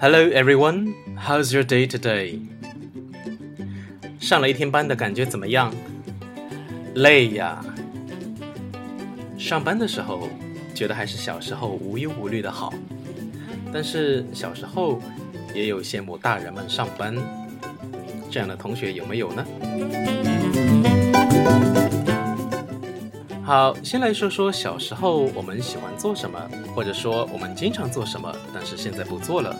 Hello everyone, how's your day today? 上了一天班的感觉怎么样？累呀！上班的时候觉得还是小时候无忧无虑的好，但是小时候也有羡慕大人们上班这样的同学有没有呢？好，先来说说小时候我们喜欢做什么，或者说我们经常做什么，但是现在不做了。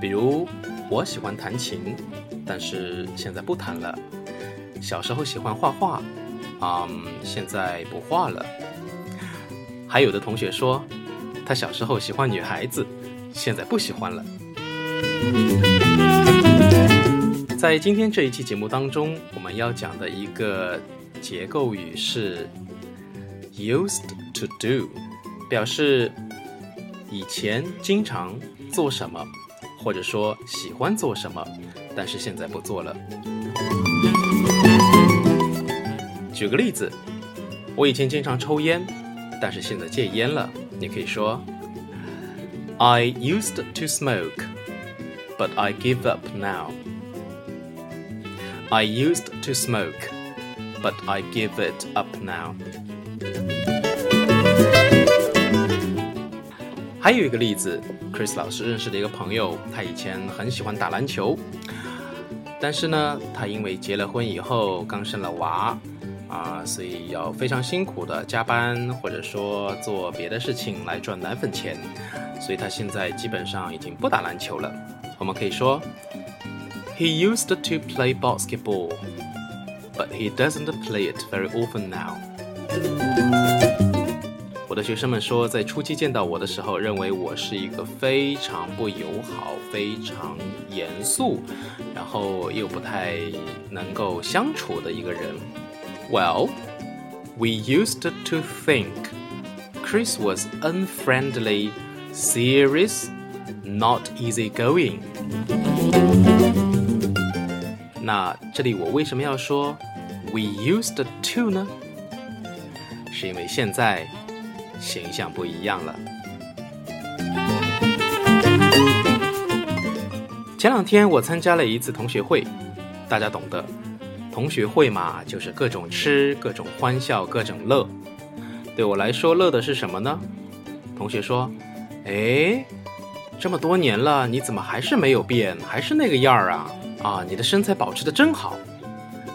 比如我喜欢弹琴，但是现在不弹了。小时候喜欢画画，嗯，现在不画了。还有的同学说，他小时候喜欢女孩子，现在不喜欢了。在今天这一期节目当中，我们要讲的一个结构语是。Used to do，表示以前经常做什么，或者说喜欢做什么，但是现在不做了。举个例子，我以前经常抽烟，但是现在戒烟了。你可以说，I used to smoke，but I give up now。I used to smoke，but I give it up now。还有一个例子，Chris 老师认识的一个朋友，他以前很喜欢打篮球，但是呢，他因为结了婚以后刚生了娃，啊，所以要非常辛苦的加班或者说做别的事情来赚奶粉钱，所以他现在基本上已经不打篮球了。我们可以说，He used to play basketball, but he doesn't play it very often now. 我的学生们说，在初期见到我的时候，认为我是一个非常不友好、非常严肃，然后又不太能够相处的一个人。Well, we used to think Chris was unfriendly, serious, not easygoing. 那这里我为什么要说 we used to 呢？是因为现在 形象不一样了。前两天我参加了一次同学会，大家懂得，同学会嘛，就是各种吃、各种欢笑、各种乐。对我来说，乐的是什么呢？同学说：“哎，这么多年了，你怎么还是没有变，还是那个样儿啊？啊，你的身材保持的真好。”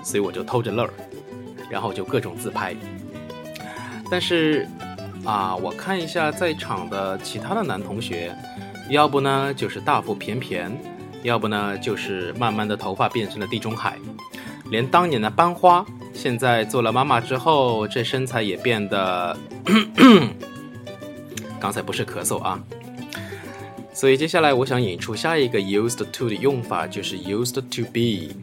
所以我就偷着乐儿，然后就各种自拍。但是，啊，我看一下在场的其他的男同学，要不呢就是大腹便便，要不呢就是慢慢的头发变成了地中海，连当年的班花，现在做了妈妈之后，这身材也变得，刚才不是咳嗽啊。所以接下来我想引出下一个 used to 的用法，就是 used to be，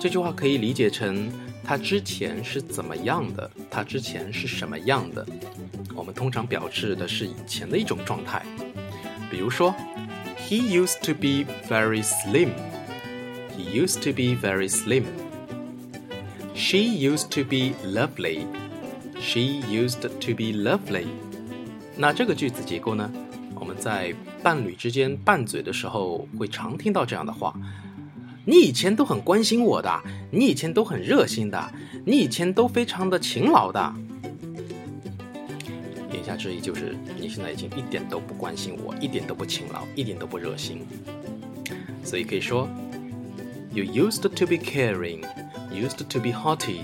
这句话可以理解成。他之前是怎么样的？他之前是什么样的？我们通常表示的是以前的一种状态。比如说，He used to be very slim. He used to be very slim. She used to be lovely. She used to be lovely. 那这个句子结构呢？我们在伴侣之间拌嘴的时候，会常听到这样的话。你以前都很关心我的，你以前都很热心的，你以前都非常的勤劳的。之意就是你现在已经一点都不关心我，一点都不勤劳，一点都不热心。所以可以说，You used to be caring, used to be haughty,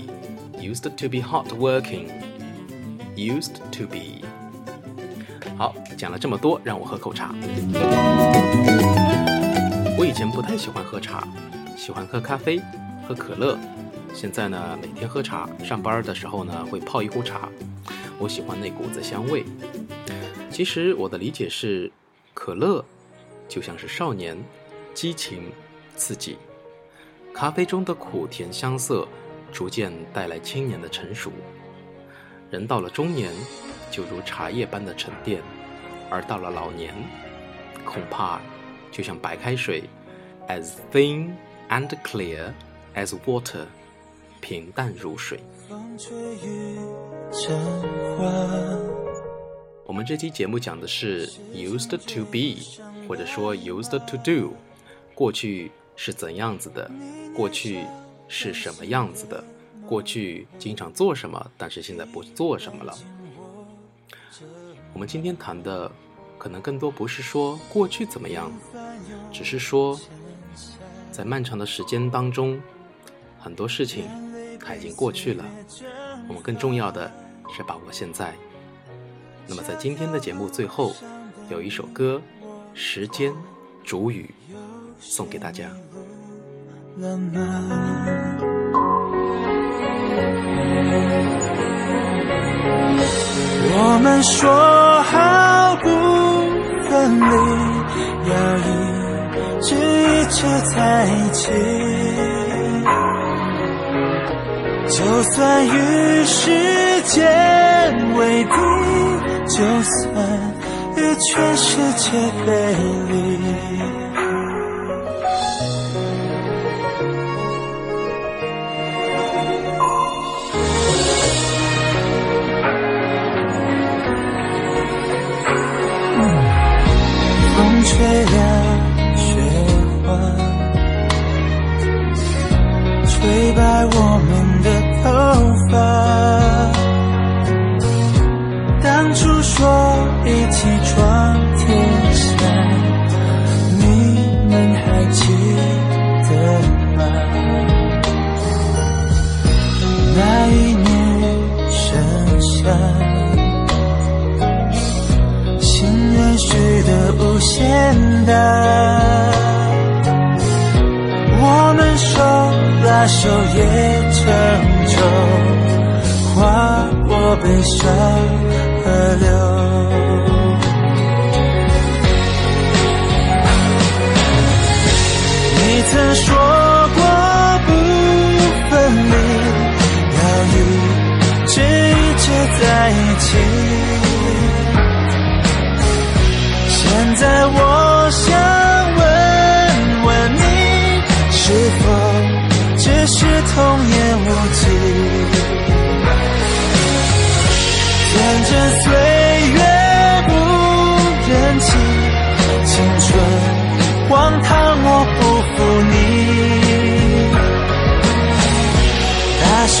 used to be hardworking, used to be。好，讲了这么多，让我喝口茶。我以前不太喜欢喝茶。喜欢喝咖啡，喝可乐。现在呢，每天喝茶。上班的时候呢，会泡一壶茶。我喜欢那股子香味。其实我的理解是，可乐就像是少年，激情，刺激。咖啡中的苦甜香色，逐渐带来青年的成熟。人到了中年，就如茶叶般的沉淀；而到了老年，恐怕就像白开水，as thin。And clear as water，平淡如水。我们这期节目讲的是 used to be，或者说 used to do，过去是怎样子的，过去是什么样子的，过去经常做什么，但是现在不做什么了。我们今天谈的可能更多不是说过去怎么样，只是说在漫长的时间当中，很多事情它已经过去了，我们更重要的是把握现在。那么，在今天的节目最后，有一首歌《时间煮雨》送给大家。我们说好不分离，要一直一直在一起，就算与时间为敌。就算与全世界背离，当初说一起闯天下，你们还记得吗？那一年盛夏，心愿许得无限大，我们手拉手也成舟，划过悲伤。河流，你曾说过不分离，要一直一直在一起。现在我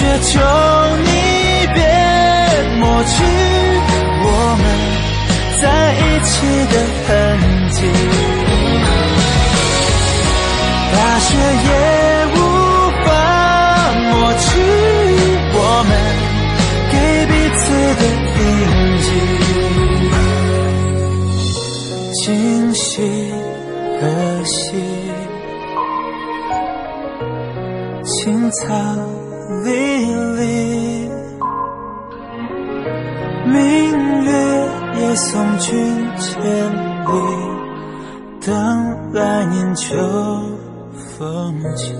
大雪求你别抹去我们在一起的痕迹，大雪也无法抹去我们。给彼此的印记，今夕何夕？青草离离，明月也送君千里，等来年秋风起。